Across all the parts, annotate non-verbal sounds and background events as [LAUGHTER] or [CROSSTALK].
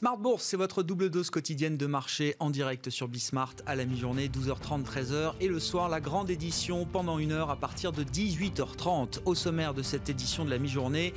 Smart Bourse, c'est votre double dose quotidienne de marché en direct sur Bismart à la mi-journée, 12h30, 13h. Et le soir, la grande édition pendant une heure à partir de 18h30. Au sommaire de cette édition de la mi-journée,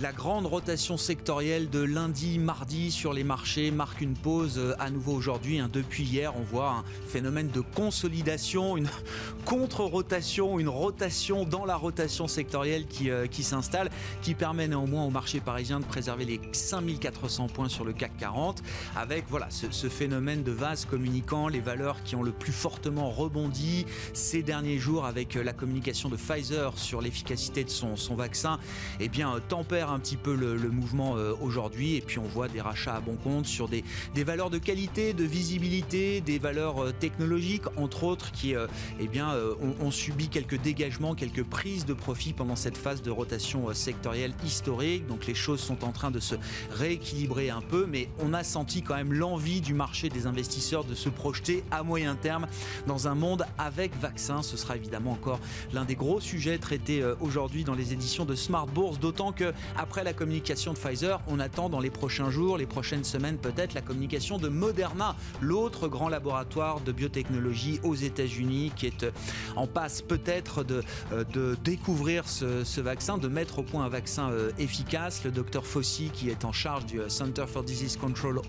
la grande rotation sectorielle de lundi, mardi sur les marchés marque une pause euh, à nouveau aujourd'hui. Hein. Depuis hier, on voit un phénomène de consolidation, une [LAUGHS] contre-rotation, une rotation dans la rotation sectorielle qui, euh, qui s'installe, qui permet néanmoins au marché parisien de préserver les 5400 points sur le CAC 40, avec voilà ce, phénomène de vase communicant, les valeurs qui ont le plus fortement rebondi ces derniers jours avec euh, la communication de Pfizer sur l'efficacité de son, vaccin, eh bien euh, tempère un petit peu le, mouvement euh, aujourd'hui. Et puis on voit des rachats à bon compte sur des, des valeurs de qualité, de visibilité, des valeurs technologiques, entre autres, qui eh bien, ont, ont subi quelques dégagements, quelques prises de profit pendant cette phase de rotation sectorielle historique. Donc les choses sont en train de se rééquilibrer un peu, mais on a senti quand même l'envie du marché des investisseurs de se projeter à moyen terme dans un monde avec vaccin. Ce sera évidemment encore l'un des gros sujets traités euh, aujourd'hui dans les éditions de Smart Bourse, d'autant que après la communication de Pfizer, on attend dans les prochains jours, les prochaines semaines peut-être la communication de Moderna, l'autre grand laboratoire de biotechnologie aux États-Unis qui est euh, en passe peut-être de, euh, de découvrir ce, vaccin, de mettre au point un vaccin efficace. Le docteur Fauci, qui est en charge du Center for Disease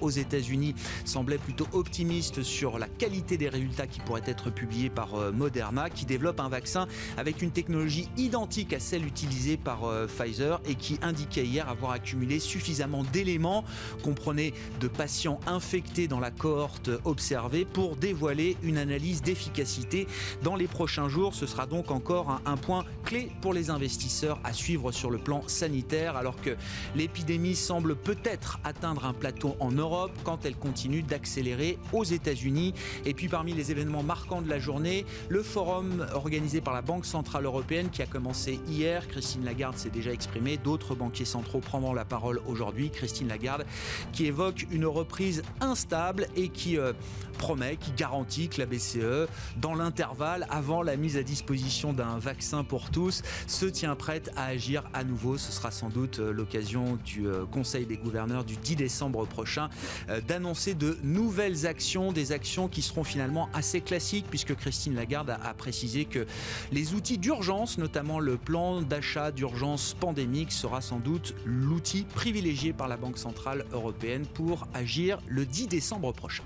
Aux États-Unis semblait plutôt optimiste sur la qualité des résultats qui pourraient être publiés par euh, Moderna, qui développe un vaccin avec une technologie identique à celle utilisée par euh, Pfizer et qui indiquait hier avoir accumulé suffisamment d'éléments, comprenez de patients infectés dans la cohorte observée, pour dévoiler une analyse d'efficacité dans les prochains jours. Ce sera donc encore un point clé pour les investisseurs à suivre sur le plan sanitaire, alors que l'épidémie semble peut-être atteindre un plateau en Europe quand elle continue d'accélérer aux États-Unis. Et puis parmi les événements marquants de la journée, le forum organisé par la Banque Centrale Européenne qui a commencé hier. Christine Lagarde s'est déjà exprimée. D'autres banquiers centraux prendront la parole aujourd'hui. Christine Lagarde qui évoque une reprise instable et qui euh, promet, qui garantit que la BCE, dans l'intervalle, avant la mise à disposition d'un vaccin pour tous, se tient prête à agir à nouveau. Ce sera sans doute euh, l'occasion du euh, Conseil des gouverneurs du 10 décembre prochain euh, d'annoncer de nouvelles actions, des actions qui seront finalement assez classiques, puisque Christine Lagarde a, précisé que les outils d'urgence, notamment le plan d'achat d'urgence pandémique, sera sans doute l'outil privilégié par la Banque Centrale Européenne pour agir le 10 décembre prochain.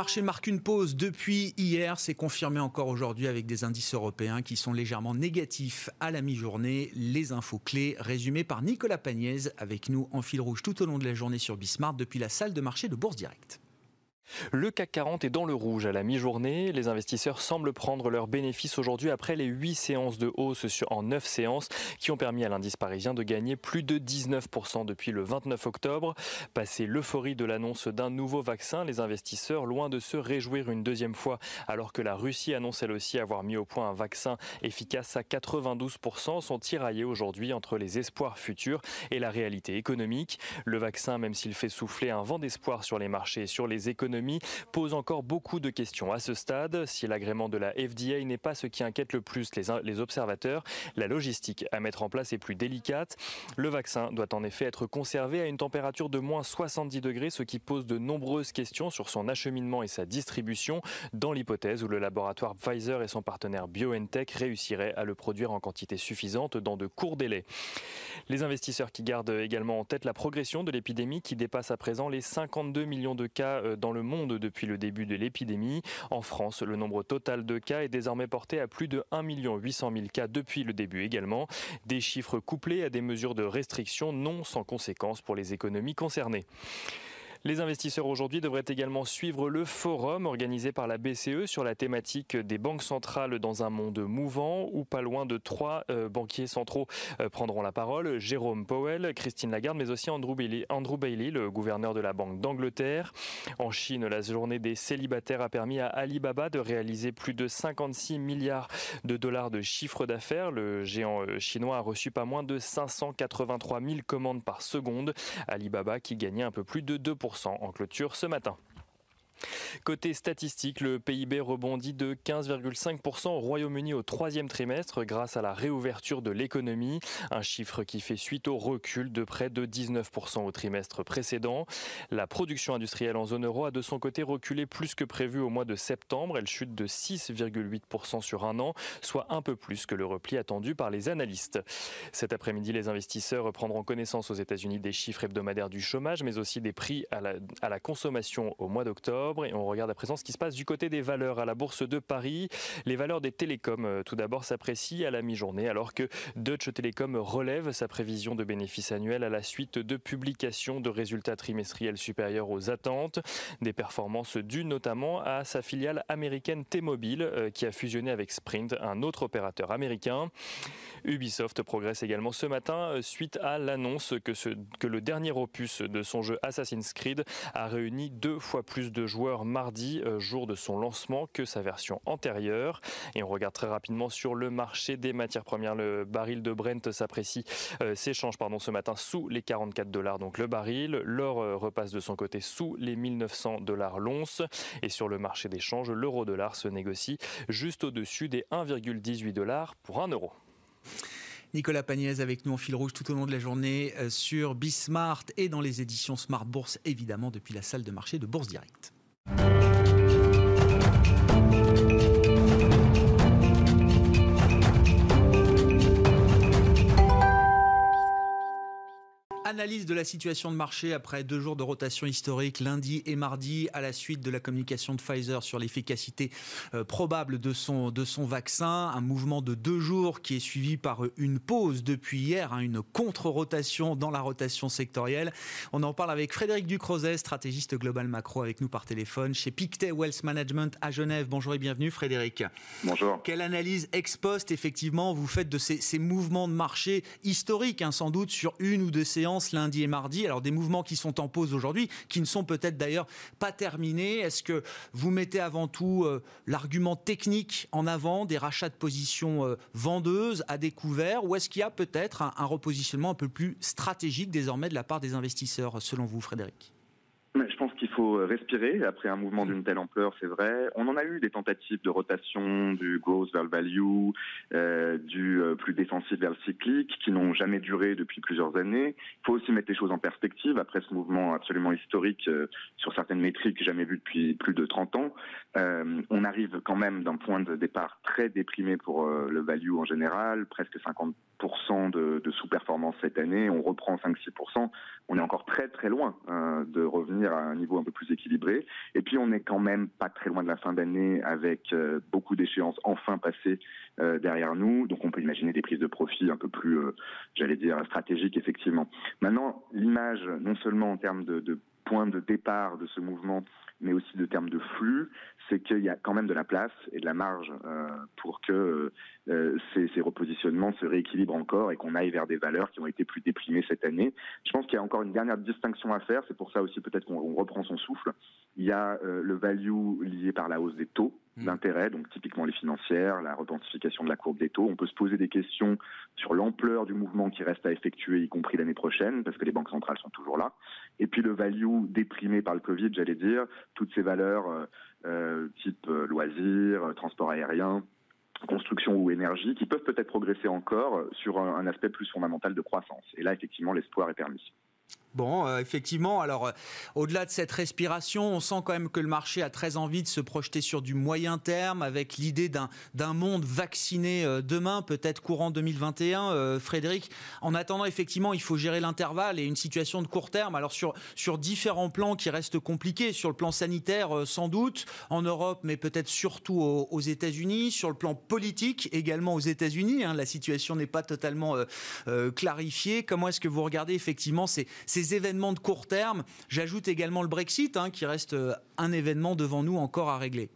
Marché marque une pause depuis hier, c'est confirmé encore aujourd'hui avec des indices européens qui sont légèrement négatifs à la mi-journée. Les infos clés résumées par Nicolas Pagnès avec nous en fil rouge tout au long de la journée sur Bismart depuis la salle de marché de Bourse Directe. Le CAC 40 est dans le rouge à la mi-journée. Les investisseurs semblent prendre leurs bénéfices aujourd'hui après les 8 séances de hausse en 9 séances qui ont permis à l'indice parisien de gagner plus de 19% depuis le 29 octobre. Passé l'euphorie de l'annonce d'un nouveau vaccin, les investisseurs, loin de se réjouir une deuxième fois, alors que la Russie annonce elle aussi avoir mis au point un vaccin efficace à 92%, sont tiraillés aujourd'hui entre les espoirs futurs et la réalité économique. Le vaccin, même s'il fait souffler un vent d'espoir sur les marchés et sur les économies, pose encore beaucoup de questions. À ce stade, si l'agrément de la FDA n'est pas ce qui inquiète le plus les, observateurs, la logistique à mettre en place est plus délicate. Le vaccin doit en effet être conservé à une température de moins 70 degrés, ce qui pose de nombreuses questions sur son acheminement et sa distribution, dans l'hypothèse où le laboratoire Pfizer et son partenaire BioNTech réussiraient à le produire en quantité suffisante dans de courts délais. Les investisseurs qui gardent également en tête la progression de l'épidémie qui dépasse à présent les 52 millions de cas euh, dans le monde monde depuis le début de l'épidémie. En France, le nombre total de cas est désormais porté à plus de 1 800 000 cas depuis le début également. Des chiffres couplés à des mesures de restriction non sans conséquences pour les économies concernées. Les investisseurs aujourd'hui devraient également suivre le forum organisé par la BCE sur la thématique des banques centrales dans un monde mouvant où pas loin de trois euh, banquiers centraux euh, prendront la parole. Jérôme Powell, Christine Lagarde, mais aussi Andrew Bailey, le gouverneur de la Banque d'Angleterre. En Chine, la journée des célibataires a permis à Alibaba de réaliser plus de 56 milliards de dollars de chiffre d'affaires. Le géant euh, chinois a reçu pas moins de 583 000 commandes par seconde. Alibaba qui gagnait un peu plus de 2% en clôture ce matin. Côté statistique, le PIB rebondit de 15,5% au Royaume-Uni au troisième trimestre grâce à la réouverture de l'économie, un chiffre qui fait suite au recul de près de 19% au trimestre précédent. La production industrielle en zone euro a de son côté reculé plus que prévu au mois de septembre. Elle chute de 6,8% sur un an, soit un peu plus que le repli attendu par les analystes. Cet après-midi, les investisseurs prendront connaissance aux États-Unis des chiffres hebdomadaires du chômage, mais aussi des prix à la, à la consommation au mois d'octobre. Et on regarde à présent ce qui se passe du côté des valeurs à la Bourse de Paris. Les valeurs des télécoms, euh, tout d'abord, s'apprécient à la mi-journée, alors que Deutsche Telekom relève sa prévision de bénéfices annuels à la suite de publications de résultats trimestriels supérieurs aux attentes. Des performances dues notamment à sa filiale américaine T-Mobile, euh, qui a fusionné avec Sprint, un autre opérateur américain. Ubisoft progresse également ce matin euh, suite à l'annonce que, que le dernier opus de son jeu Assassin's Creed a réuni deux fois plus de joueurs mardi, euh, jour de son lancement, que sa version antérieure. Et on regarde très rapidement sur le marché des matières premières. Le baril de Brent s'apprécie, euh, s'échange pardon ce matin sous les 44 dollars, donc le baril. L'or euh, repasse de son côté sous les 1900 dollars l'once. Et sur le marché d'échange, l'euro dollar se négocie juste au-dessus des 1,18 dollars pour 1 euro. Nicolas Pagnès avec nous en fil rouge tout au long de la journée sur Bismart et dans les éditions Smart Bourse, évidemment depuis la salle de marché de Bourse Direct. Thank you. Analyse de la situation de marché après deux jours de rotation historique lundi et mardi à la suite de la communication de Pfizer sur l'efficacité euh, probable de son, de son vaccin. Un mouvement de deux jours qui est suivi par une pause depuis hier, hein, une contre-rotation dans la rotation sectorielle. On en parle avec Frédéric Ducrozet, stratégiste global macro avec nous par téléphone chez Pictet Wealth Management à Genève. Bonjour et bienvenue Frédéric. Bonjour. Quelle analyse ex post effectivement vous faites de ces, ces mouvements de marché historiques hein, sans doute sur une ou deux séances lundi et mardi. Alors des mouvements qui sont en pause aujourd'hui, qui ne sont peut-être d'ailleurs pas terminés. Est-ce que vous mettez avant tout euh, l'argument technique en avant, des rachats de positions euh, vendeuses à découvert, ou est-ce qu'il y a peut-être un repositionnement un peu plus stratégique désormais de la part des investisseurs, selon vous, Frédéric? Je pense qu'il faut respirer après un mouvement d'une telle ampleur, c'est vrai. On en a eu des tentatives de rotation du growth vers le value, euh, du euh, plus défensif vers le cyclique, qui n'ont jamais duré depuis plusieurs années. Il faut aussi mettre les choses en perspective après ce mouvement absolument historique euh, sur certaines métriques jamais vues depuis plus de 30 ans. Euh, on arrive quand même d'un point de départ très déprimé pour le value en général, presque 50% de, de sous-performance cette année. On reprend 5-6%. On est encore très très loin de revenir à un niveau un peu plus équilibré. Et puis on n'est quand même pas très loin de la fin d'année avec euh, beaucoup d'échéances enfin passées euh, derrière nous. Donc on peut imaginer des prises de profit un peu plus, euh, j'allais dire, stratégiques effectivement. Maintenant, l'image, non seulement en termes de, point de départ de ce mouvement, mais aussi de termes de flux, c'est qu'il y a quand même de la place et de la marge pour que euh, ces, ces, repositionnements se rééquilibrent encore et qu'on aille vers des valeurs qui ont été plus déprimées cette année. Je pense qu'il y a encore une dernière distinction à faire, c'est pour ça aussi peut-être qu'on reprend son souffle. Il y a euh, le value lié par la hausse des taux mmh. d'intérêt, donc typiquement les financières, la repentification de la courbe des taux. On peut se poser des questions sur l'ampleur du mouvement qui reste à effectuer, y compris l'année prochaine, parce que les banques centrales sont toujours là. Et puis le value déprimé par le Covid, j'allais dire, toutes ces valeurs euh, type loisirs, transport aérien, construction ou énergie, qui peuvent peut-être progresser encore sur un, aspect plus fondamental de croissance. Et là, effectivement, l'espoir est permis. Bon, euh, effectivement, alors euh, au-delà de cette respiration, on sent quand même que le marché a très envie de se projeter sur du moyen terme avec l'idée d'un monde vacciné euh, demain, peut-être courant 2021. Frédéric, en attendant, effectivement, il faut gérer l'intervalle et une situation de court terme. Alors sur, sur différents plans qui restent compliqués, sur le plan sanitaire sans doute, en Europe, mais peut-être surtout aux, États-Unis, sur le plan politique également aux États-Unis. Hein, la situation n'est pas totalement clarifiée. Comment est-ce que vous regardez effectivement ces ces événements de court terme. J'ajoute également le Brexit, hein, qui reste euh, un événement devant nous encore à régler.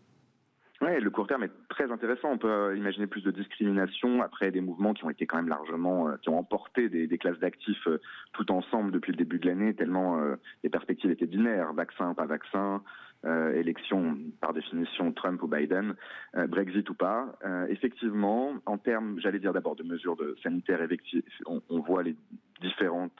Oui, le court terme est très intéressant. On peut euh, imaginer plus de discrimination après des mouvements qui ont été quand même largement, euh, qui ont emporté des, classes d'actifs tout ensemble depuis le début de l'année, tellement les perspectives étaient binaires, vaccin, pas vaccin, euh, élection par définition Trump ou Biden, Brexit ou pas. Effectivement, en termes, j'allais dire d'abord de mesures de sanitaires, on, on voit les différents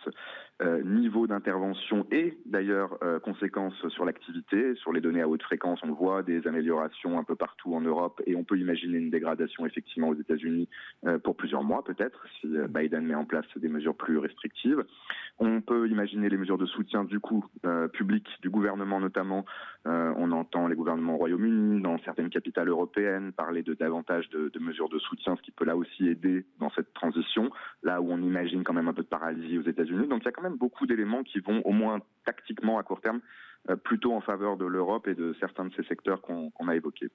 niveaux d'intervention et d'ailleurs euh, conséquences sur l'activité, sur les données à haute fréquence. On voit des améliorations un peu partout en Europe et on peut imaginer une dégradation effectivement aux États-Unis euh, pour plusieurs mois peut-être si euh, Biden met en place des mesures plus restrictives. On peut imaginer les mesures de soutien du coup public du gouvernement notamment. on entend les gouvernements au Royaume-Uni, dans certaines capitales européennes, parler de davantage de, de mesures de soutien, ce qui peut là aussi aider dans cette transition. Là où on imagine quand même un peu de aux États-Unis. Donc il y a quand même beaucoup d'éléments qui vont, au moins tactiquement à court terme, euh, plutôt en faveur de l'Europe et de certains de ces secteurs qu'on a évoqués.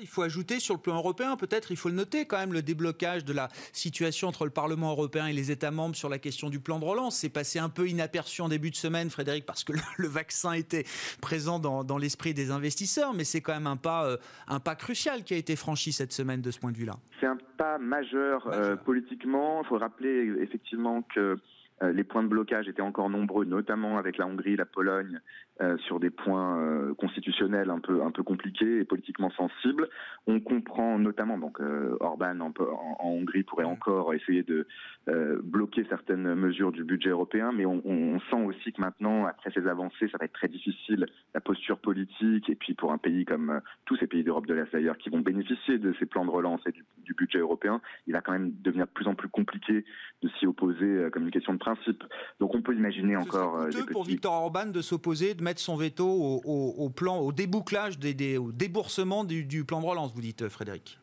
il faut ajouter sur le plan européen, peut-être, il faut le noter quand même, le déblocage de la situation entre le Parlement européen et les États membres sur la question du plan de relance. C'est passé un peu inaperçu en début de semaine, Frédéric, parce que le, vaccin était présent dans, l'esprit des investisseurs, mais c'est quand même un pas, euh, un pas crucial qui a été franchi cette semaine de ce point de vue-là. C'est un pas majeur, euh, politiquement. Il faut rappeler effectivement que euh, les points de blocage étaient encore nombreux, notamment avec la Hongrie, la Pologne, euh, sur des points euh, constitutionnels un peu un peu compliqués et politiquement sensibles. On comprend notamment donc Orban en, Hongrie pourrait encore essayer de bloquer certaines mesures du budget européen, mais on, on, sent aussi que maintenant, après ces avancées, ça va être très difficile la posture politique et puis pour un pays comme tous ces pays d'Europe de l'Est d'ailleurs qui vont bénéficier de ces plans de relance et du, du, budget européen, il va quand même devenir de plus en plus compliqué de s'y opposer comme une question de principe. Donc on peut imaginer encore des petits... pour Victor Orban de s'opposer, de mettre son veto au, plan, au débouclage, des, au déboursement du, plan de relance, vous dites, Frédéric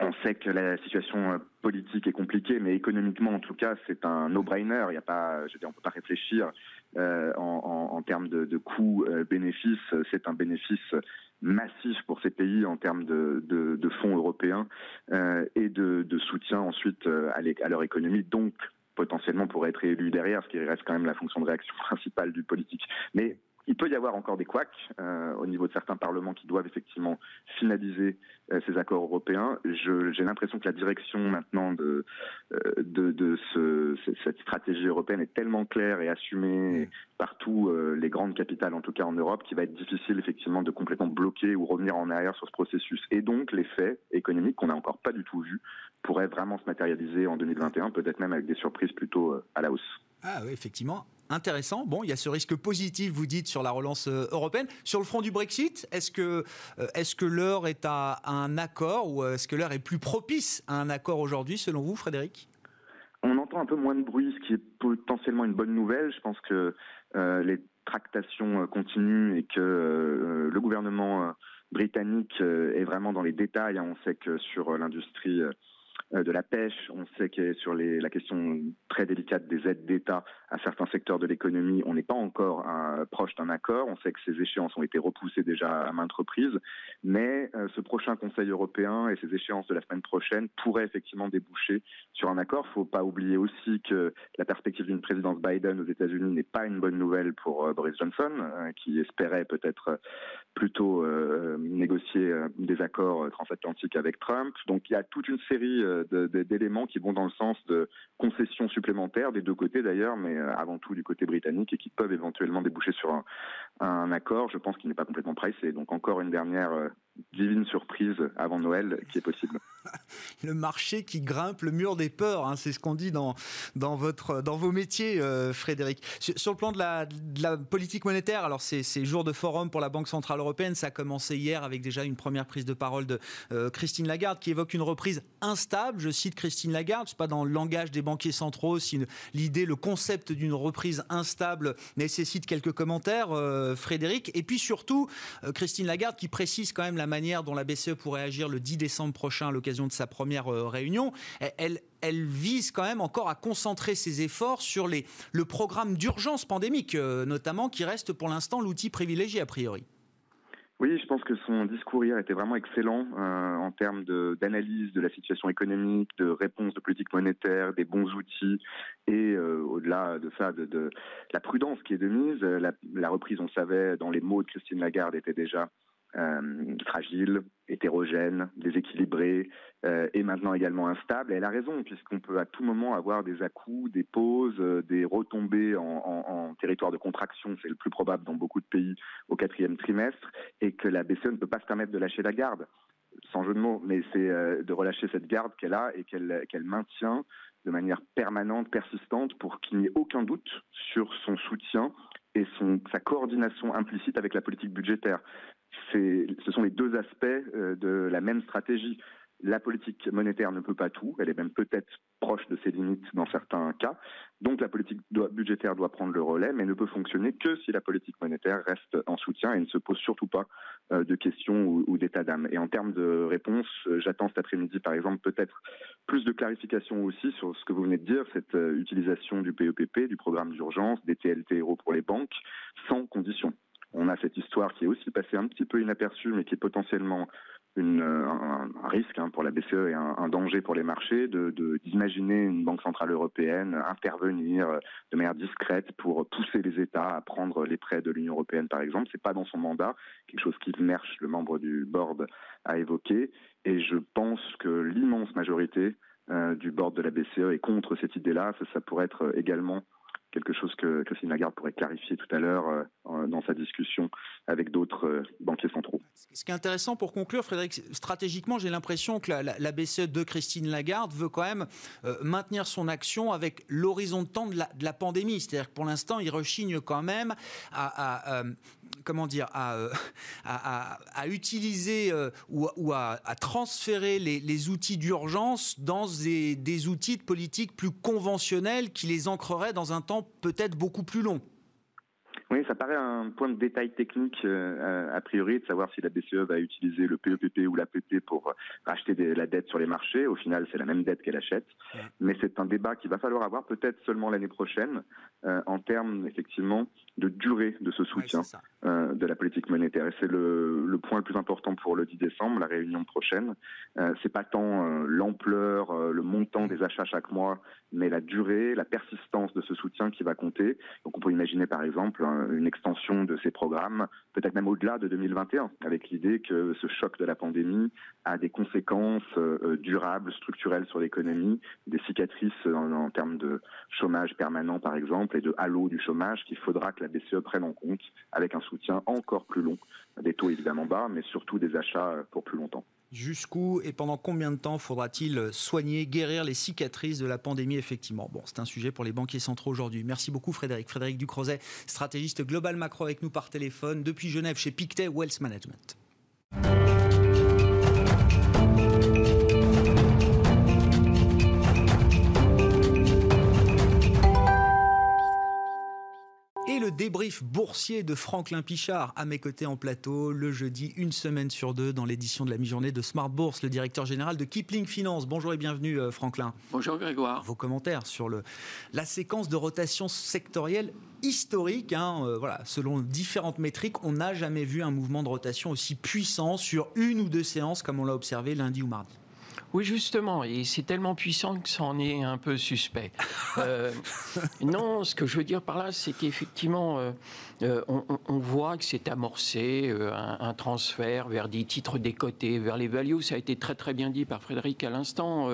on sait que la situation euh, politique est compliquée, mais économiquement, en tout cas, c'est un no-brainer. Il y a pas, je veux dire, on peut pas réfléchir euh, en, termes de, coûts-bénéfices. Euh, c'est un bénéfice massif pour ces pays en termes de, fonds européens et de, soutien ensuite à, leur économie. Donc, potentiellement pourrait être élu derrière, ce qui reste quand même la fonction de réaction [LAUGHS] principale du politique. Il peut y avoir encore des couacs euh, au niveau de certains parlements qui doivent effectivement finaliser euh, ces accords européens. J'ai l'impression que la direction maintenant de, euh, de, de ce, cette stratégie européenne est tellement claire et assumée par tous les grandes capitales, en tout cas en Europe, qu'il va être difficile effectivement de complètement bloquer ou revenir en arrière sur ce processus. Et donc l'effet économique qu'on n'a encore pas du tout vu pourrait vraiment se matérialiser en 2021, peut-être même avec des surprises plutôt à la hausse. Ah oui, effectivement intéressant. Bon, il y a ce risque positif, vous dites, sur la relance euh, européenne. Sur le front du Brexit, est-ce que, euh, est l'heure est à, un accord ou est-ce que l'heure est plus propice à un accord aujourd'hui, selon vous, Frédéric? On entend un peu moins de bruit, ce qui est potentiellement une bonne nouvelle. Je pense que euh, les tractations continuent et que le gouvernement britannique est vraiment dans les détails. On sait que sur l'industrie euh, de la pêche. On sait que sur la question très délicate des aides d'État à certains secteurs de l'économie, on n'est pas encore euh, proche d'un accord. On sait que ces échéances ont été repoussées déjà à maintes reprises. Mais euh, ce prochain Conseil européen et ces échéances de la semaine prochaine pourraient effectivement déboucher sur un accord. Il ne faut pas oublier aussi que la perspective d'une présidence Biden aux États-Unis n'est pas une bonne nouvelle pour Boris Johnson, qui espérait peut-être plutôt négocier des accords transatlantiques avec Trump. Donc il y a toute une série d'éléments qui vont dans le sens de concessions supplémentaires des deux côtés d'ailleurs, mais euh, avant tout du côté britannique et qui peuvent éventuellement déboucher sur un, un accord. Je pense qu'il n'est pas complètement pressé. Donc encore une dernière euh, divine surprise avant Noël qui est possible. [LAUGHS] le marché qui grimpe le mur des peurs, hein, c'est ce qu'on dit dans, dans, votre, dans vos métiers, euh, Frédéric. Sur, le plan de la, politique monétaire, alors c'est ces jours de forum pour la Banque Centrale Européenne, ça a commencé hier avec déjà une première prise de parole de euh, Christine Lagarde qui évoque une reprise instable. Je cite Christine Lagarde, c'est pas dans le langage des banquiers centraux, si l'idée, le concept d'une reprise instable nécessite quelques commentaires, euh, Frédéric. Et puis surtout, Christine Lagarde qui précise quand même la manière dont la BCE pourrait agir le 10 décembre prochain à l'occasion de sa première euh, réunion, elle, elle vise quand même encore à concentrer ses efforts sur le programme d'urgence pandémique, euh, notamment, qui reste pour l'instant l'outil privilégié a priori. Oui, je pense que son discours hier était vraiment excellent euh, en termes d'analyse de, la situation économique, de réponse de politique monétaire, des bons outils et au-delà de ça, de, la prudence qui est de mise. La, la, reprise, on savait, dans les mots de Christine Lagarde, était déjà euh, fragile, hétérogène, déséquilibré euh, et maintenant également instable. Elle a raison, puisqu'on peut à tout moment avoir des à-coups, des pauses, euh, des retombées en, territoire de contraction, c'est le plus probable dans beaucoup de pays au quatrième trimestre, et que la BCE ne peut pas se permettre de lâcher la garde sans jeu de mots, mais c'est de relâcher cette garde qu'elle a et qu'elle qu'elle maintient de manière permanente, persistante, pour qu'il n'y ait aucun doute sur son soutien et son, sa coordination implicite avec la politique budgétaire. Ce sont les deux aspects euh, de la même stratégie. La politique monétaire ne peut pas tout, elle est même peut-être proche de ses limites dans certains cas. Donc la politique budgétaire doit prendre le relais, mais ne peut fonctionner que si la politique monétaire reste en soutien et ne se pose surtout pas euh, de questions ou, d'état d'âme. Et en termes de réponse, euh, j'attends cet après-midi par exemple peut-être plus de clarification aussi sur ce que vous venez de dire, cette utilisation du PEPP, e du programme d'urgence, des TLTRO pour les banques, sans condition. On a cette histoire qui est aussi passée un petit peu inaperçue, mais qui est potentiellement euh, un, risque hein, pour la BCE et un, danger pour les marchés d'imaginer de, une banque centrale européenne intervenir de manière discrète pour pousser les États à prendre les prêts de l'Union européenne, par exemple. C'est pas dans son mandat, quelque chose qui Mersch, le membre du board, a évoqué. Et je pense que l'immense majorité euh, du board de la BCE est contre cette idée-là. Ça, ça pourrait être également quelque chose que Christine Lagarde pourrait clarifier tout à l'heure euh, dans sa discussion avec d'autres euh, banquiers centraux. Ce qui est intéressant pour conclure, Frédéric, stratégiquement, j'ai l'impression que la, BCE de Christine Lagarde veut quand même euh, maintenir son action avec l'horizon de temps de la, pandémie. C'est-à-dire que pour l'instant, il rechigne quand même à, comment dire, à, [LAUGHS] à, utiliser ou, à, transférer les, outils d'urgence dans des, des outils de politique plus conventionnels qui les ancreraient dans un temps peut-être beaucoup plus long. Oui, ça paraît un point de détail technique euh, a priori de savoir si la BCE va utiliser le PEPP e ou l'APP pour racheter la dette sur les marchés. Au final, c'est la même dette qu'elle achète. Mais c'est un débat qu'il va falloir avoir peut-être seulement l'année prochaine euh, en termes effectivement de durée de ce soutien euh, de la politique monétaire. Et c'est le, le, point le plus important pour le 10 décembre, la réunion prochaine. C'est pas tant l'ampleur, le montant des achats chaque mois, mais la durée, la persistance de ce soutien qui va compter. Donc on peut imaginer par exemple une extension de ces programmes, peut-être même au-delà de 2021, avec l'idée que ce choc de la pandémie a des conséquences durables, structurelles sur l'économie, des cicatrices en, termes de chômage permanent par exemple et de halo du chômage qu'il faudra que la BCE prenne en compte avec un soutien encore plus long, des taux évidemment bas, mais surtout des achats pour plus longtemps. Jusqu'où et pendant combien de temps faudra-t-il soigner, guérir les cicatrices de la pandémie Effectivement, c'est un sujet pour les banquiers centraux aujourd'hui. Merci beaucoup Frédéric. Frédéric Ducrozet, stratégiste global macro avec nous par téléphone depuis Genève chez Pictet Wealth Management. Débrief boursier de Franklin Pichard à mes côtés en plateau le jeudi, une semaine sur deux dans l'édition de la mi-journée de Smart Bourse, le directeur général de Kipling Finance. Bonjour et bienvenue euh, Franklin. Bonjour Grégoire. Vos commentaires sur le, la séquence de rotation sectorielle historique. Hein, euh, voilà, selon différentes métriques, on n'a jamais vu un mouvement de rotation aussi puissant sur une ou deux séances comme on l'a observé lundi ou mardi. Oui, justement, et c'est tellement puissant que ça en est un peu suspect. [LAUGHS] Euh, non, ce que je veux dire par là, c'est qu'effectivement, euh, euh, on, voit que c'est amorcé un, transfert vers des titres décotés, vers les values. Ça a été très très bien dit par Frédéric à l'instant.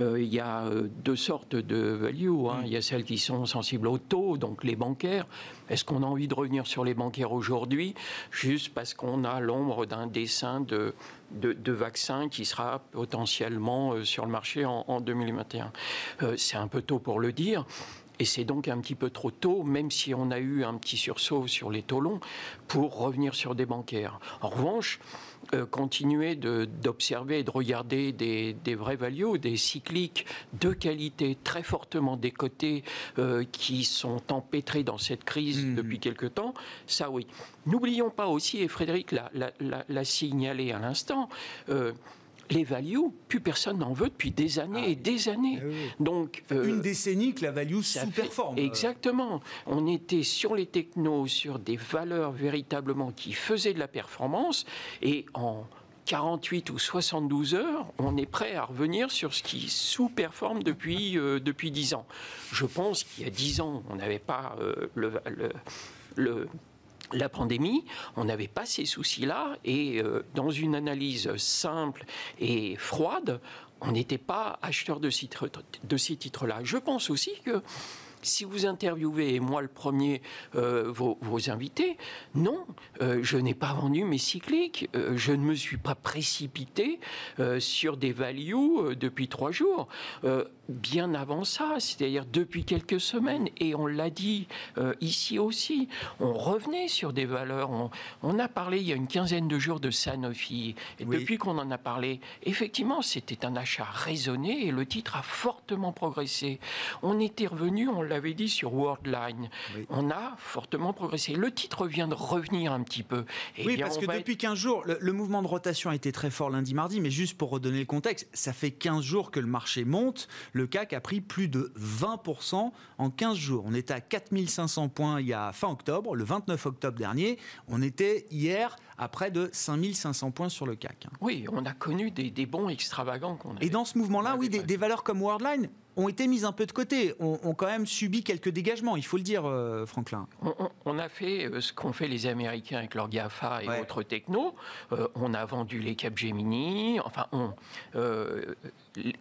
il y a deux sortes de values. Hein. Il y a celles qui sont sensibles au taux, donc les bancaires. Est-ce qu'on a envie de revenir sur les bancaires aujourd'hui, juste parce qu'on a l'ombre d'un dessin de de, vaccins qui sera potentiellement euh, sur le marché en, 2021. Euh, c'est un peu tôt pour le dire. Et c'est donc un petit peu trop tôt, même si on a eu un petit sursaut sur les taux longs, pour revenir sur des bancaires. En revanche, euh, continuer d'observer et de regarder des, des vrais values, des cycliques de qualité très fortement décotés euh, qui sont empêtrés dans cette crise mmh. depuis quelque temps, ça oui. N'oublions pas aussi, et Frédéric l'a signalé à l'instant, euh, les values, plus personne n'en veut depuis des années ah et des années. Eh Donc euh, une décennie que la value sous-performe. Exactement. On était sur les technos, sur des valeurs véritablement qui faisaient de la performance, et en 48 ou 72 heures, on est prêt à revenir sur ce qui sous-performe depuis, euh, depuis 10 ans. Je pense qu'il y a 10 ans, on n'avait pas euh, le, le la pandémie, on n'avait pas ces soucis-là et euh, dans une analyse simple et froide, on n'était pas acheteur de, ces titres-là. Je pense aussi que si vous interviewez, et moi le premier, euh, vos, invités, non, euh, je n'ai pas vendu mes cycliques, euh, je ne me suis pas précipité sur des values depuis trois jours. bien avant ça, c'est-à-dire depuis quelques semaines, et on l'a dit ici aussi, on revenait sur des valeurs. On, a parlé il y a une quinzaine de jours de Sanofi, et depuis qu'on en a parlé, effectivement, c'était un achat raisonné et le titre a fortement progressé. On était revenu, on l'a l'avait dit sur Worldline, on a fortement progressé. Le titre vient de revenir un petit peu. Et oui, parce que depuis 15 jours, le, mouvement de rotation a été très fort lundi, mardi, mais juste pour redonner le contexte, ça fait 15 jours que le marché monte. Le CAC a pris plus de 20% en 15 jours. On était à 4500 points il y a fin octobre, le 29 octobre dernier. On était hier à près de 5500 points sur le CAC. Oui, on a connu des, bons extravagants. qu'on Et dans ce mouvement-là, oui, des, des, valeurs comme Worldline ont été mises un peu de côté, ont, quand même subi quelques dégagements, il faut le dire, euh, Franklin. On, a fait euh, ce qu'ont fait les Américains avec leur GAFA et autres technos. Euh, on a vendu les Capgemini, enfin on,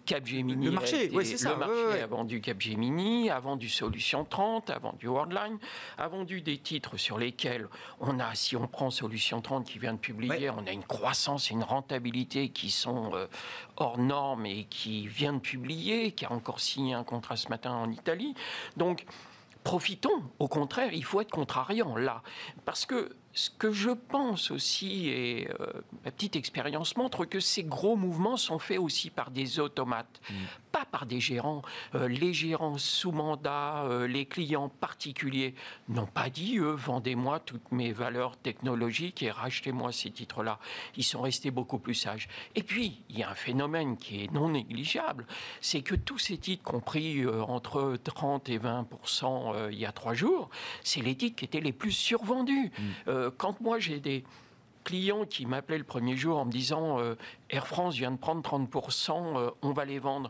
Capgemini. Le marché, oui, c'est ça. Le marché a vendu Capgemini, a vendu Solution 30, a vendu Worldline, a vendu des titres sur lesquels on a, si on prend Solution 30 qui vient de publier, on a une croissance et une rentabilité qui sont hors normes et qui vient de publier, qui a encore signé un contrat ce matin en Italie. Donc, profitons. Au contraire, il faut être contrariant là. Parce que ce que je pense aussi, et euh, ma petite expérience montre que ces gros mouvements sont faits aussi par des automates, mm. pas par des gérants. Euh, les gérants sous mandat, euh, les clients particuliers n'ont pas dit, eux, vendez-moi toutes mes valeurs technologiques et rachetez-moi ces titres-là. Ils sont restés beaucoup plus sages. Et puis, il y a un phénomène qui est non négligeable, c'est que tous ces titres compris entre 30 et 20% il y a trois jours, c'est les titres qui étaient les plus survendus. Mm. Euh, quand moi j'ai des clients qui m'appelaient le premier jour en me disant euh, Air France vient de prendre 30%, euh, on va les vendre.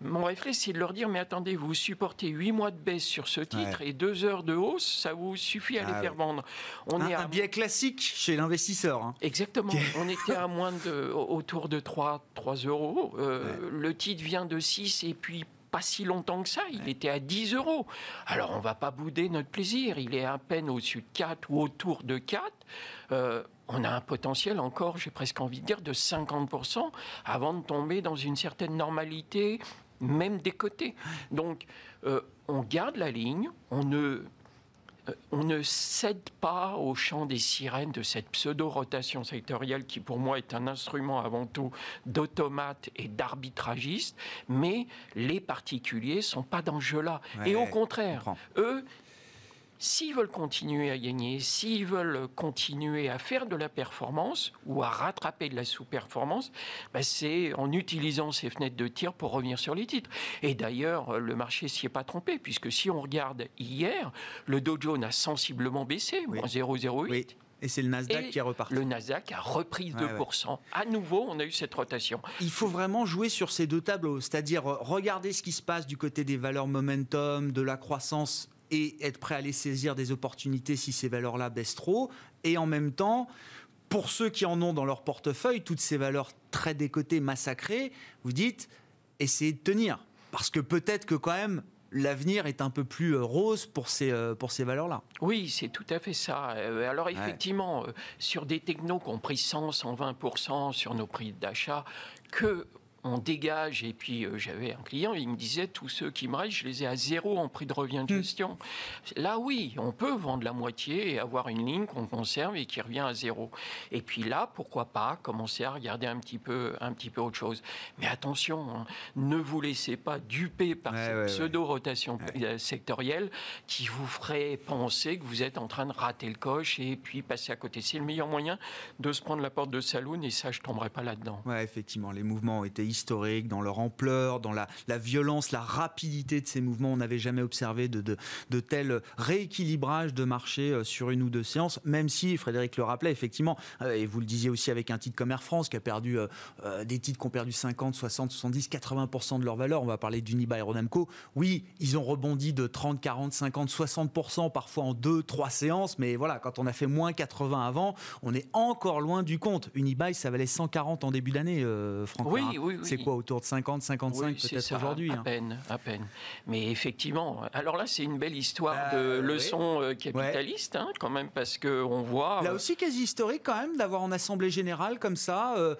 Mon réflexe, c'est de leur dire, mais attendez, vous supportez 8 mois de baisse sur ce titre et 2 heures de hausse, ça vous suffit à les ah faire vendre. On un, est un biais classique chez l'investisseur. Hein. Exactement. on était à moins de, autour de 3, 3 euros. Le titre vient de 6 et puis pas si longtemps que ça, il était à 10 euros. Alors on va pas bouder notre plaisir, il est à peine au-dessus de 4 ou autour de 4. Euh, on a un potentiel encore, j'ai presque envie de dire, de 50% avant de tomber dans une certaine normalité, même des côtés. Donc euh, on garde la ligne, on ne on ne cède pas au chant des sirènes de cette pseudo-rotation sectorielle qui pour moi est un instrument avant tout d'automate et d'arbitragiste, mais les particuliers sont pas dans ce jeu-là. et au contraire, eux, S'ils veulent continuer à gagner, s'ils veulent continuer à faire de la performance ou à rattraper de la sous-performance, bah, c'est en utilisant ces fenêtres de tir pour revenir sur les titres. Et d'ailleurs, le marché s'y est pas trompé, puisque si on regarde hier, le Dow Jones a sensiblement baissé, moins 0,08. Et c'est le Nasdaq qui est reparti. Le Nasdaq a repris 2%. À nouveau, on a eu cette rotation. Il faut vraiment jouer sur ces deux tableaux, c'est-à-dire regarder ce qui se passe du côté des valeurs momentum, de la croissance et être prêt à aller saisir des opportunités si ces valeurs-là baissent trop. Et en même temps, pour ceux qui en ont dans leur portefeuille, toutes ces valeurs très décotées, massacrées, vous dites, essayez de tenir. Parce que peut-être que quand même, l'avenir est un peu plus euh, rose pour ces, euh, pour ces valeurs-là. Oui, c'est tout à fait ça. Euh, alors effectivement, sur des technos qui ont pris 100, 120% sur nos prix d'achat, que on dégage. Et puis, euh, j'avais un client, il me disait, tous ceux qui me restent, je les ai à zéro en prix de revient de hmm. gestion. Là, oui, on peut vendre la moitié et avoir une ligne qu'on conserve et qui revient à zéro. Et puis là, pourquoi pas commencer à regarder un petit peu, un petit peu autre chose. Mais attention, hein, ne vous laissez pas duper par cette pseudo-rotation euh, sectorielle qui vous ferait penser que vous êtes en train de rater le coche et puis passer à côté. C'est le meilleur moyen de se prendre la porte de saloon et ça, je tomberai pas là-dedans. Ouais, effectivement, les mouvements ont été historique, dans leur ampleur, dans la, violence, la rapidité de ces mouvements. On n'avait jamais observé de, de, de tel rééquilibrage de marché euh, sur une ou deux séances, même si, Frédéric le rappelait, effectivement, euh, et vous le disiez aussi avec un titre comme Air France qui a perdu euh, des titres qui ont perdu 50, 60, 70, 80% de leur valeur. On va parler d'Unibail Rodamco. Oui, ils ont rebondi de 30, 40, 50, 60% parfois en deux, trois séances, mais voilà, quand on a fait moins 80 avant, on est encore loin du compte. Unibail, ça valait 140 en début d'année, Franck. Oui, oui, C'est quoi autour de 50, 55 peut-être aujourd'hui À hein. peine, à peine. Mais effectivement, alors là c'est une belle histoire de bah, leçon euh, capitaliste, hein, quand même, parce que on voit. Là euh, aussi quasi historique quand même d'avoir en assemblée générale comme ça euh,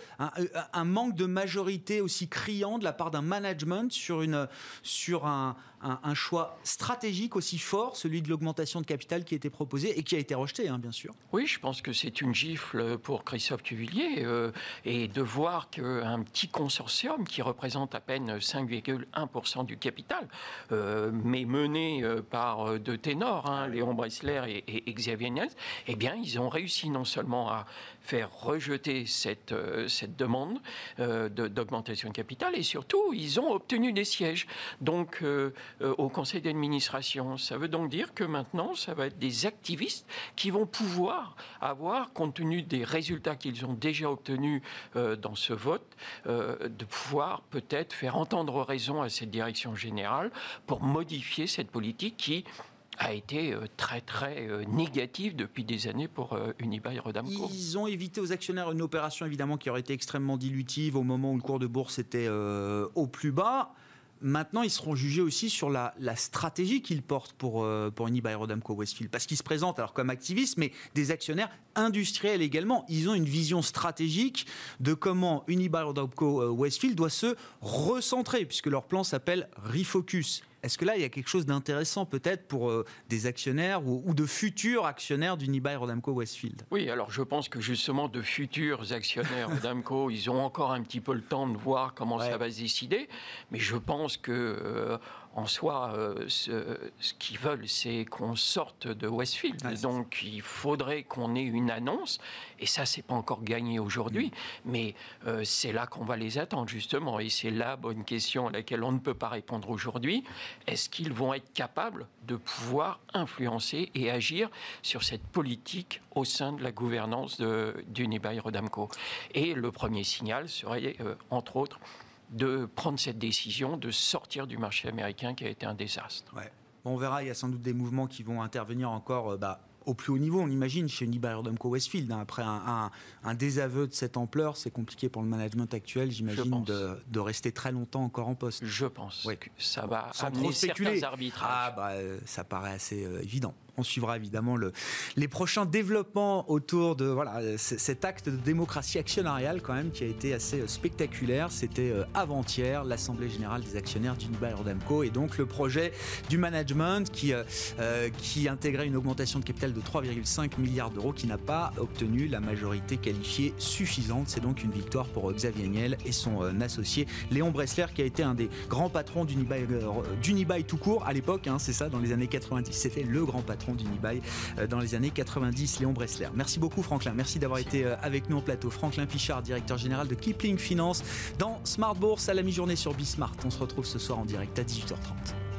un, manque de majorité aussi criant de la part d'un management sur une sur un, un, choix stratégique aussi fort, celui de l'augmentation de capital qui été proposé et qui a été rejeté, hein, bien sûr. Oui, je pense que c'est une gifle pour Christophe Tuvillier euh, et de voir qu'un petit consortium qui représente à peine 5,1% du capital, euh, mais mené euh, par deux ténors, hein, Léon Bressler et, et, Xavier Niels, eh bien, ils ont réussi non seulement à faire rejeter cette, euh, cette demande euh, d'augmentation de, capital et surtout, ils ont obtenu des sièges donc, euh, au conseil d'administration. Ça veut donc dire que maintenant, ça va être des activistes qui vont pouvoir avoir, compte tenu des résultats qu'ils ont déjà obtenus dans ce vote, de pouvoir peut-être faire entendre raison à cette direction générale pour modifier cette politique qui a été euh, très très euh, négatif depuis des années pour euh, Unibail Rodamco. Ils ont évité aux actionnaires une opération évidemment qui aurait été extrêmement dilutive au moment où le cours de bourse était au plus bas. Maintenant, ils seront jugés aussi sur la, stratégie qu'ils portent pour, pour Unibail Rodamco Westfield. Parce qu'ils se présentent alors comme activistes, mais des actionnaires industriels également. Ils ont une vision stratégique de comment Unibail Rodamco Westfield doit se recentrer, puisque leur plan s'appelle Refocus. Est-ce que là, il y a quelque chose d'intéressant peut-être pour euh, des actionnaires ou, de futurs actionnaires d'Unibail Rodamco Westfield? Oui, alors je pense que justement de futurs actionnaires [LAUGHS] Rodamco, ils ont encore un petit peu le temps de voir comment ça va se décider. Mais je pense que euh, en soi, euh, ce, qu'ils veulent, c'est qu'on sorte de Westfield. Donc, il faudrait qu'on ait une annonce. Et ça, c'est pas encore gagné aujourd'hui. Mm. Mais euh, c'est là qu'on va les attendre, justement. Et c'est la bonne question à laquelle on ne peut pas répondre aujourd'hui. Est-ce qu'ils vont être capables de pouvoir influencer et agir sur cette politique au sein de la gouvernance d'Unibail Rodamco Et le premier signal serait, euh, entre autres, de prendre cette décision de sortir du marché américain qui a été un désastre. on verra, il y a sans doute des mouvements qui vont intervenir encore euh, bah, au plus haut niveau, on imagine, chez Unibail Rodamco Westfield. Hein. Après un, désaveu de cette ampleur, c'est compliqué pour le management actuel, j'imagine, de, rester très longtemps encore en poste. Je pense que ça va Sans amener certains arbitrages. Ah, bah, euh, ça paraît assez euh, évident on suivra évidemment le, les prochains développements autour de voilà, cet acte de démocratie actionnariale quand même qui a été assez euh, spectaculaire. C'était euh, avant-hier l'Assemblée générale des actionnaires d'Unibail Rodamco et donc le projet du management qui, euh, qui intégrait une augmentation de capital de 3,5 milliards d'euros qui n'a pas obtenu la majorité qualifiée suffisante. C'est donc une victoire pour Xavier Niel et son associé Léon Bressler qui a été un des grands patrons d'Unibail tout court à l'époque, hein, c'est ça, dans les années 90. C'était le grand patron d'Unibail euh, dans les années 90, Léon Bressler. Merci beaucoup Franklin, merci d'avoir été euh, avec nous en plateau. Franklin Pichard, directeur général de Kipling Finance dans Smart Bourse à la mi-journée sur Bismart. On se retrouve ce soir en direct à 18h30.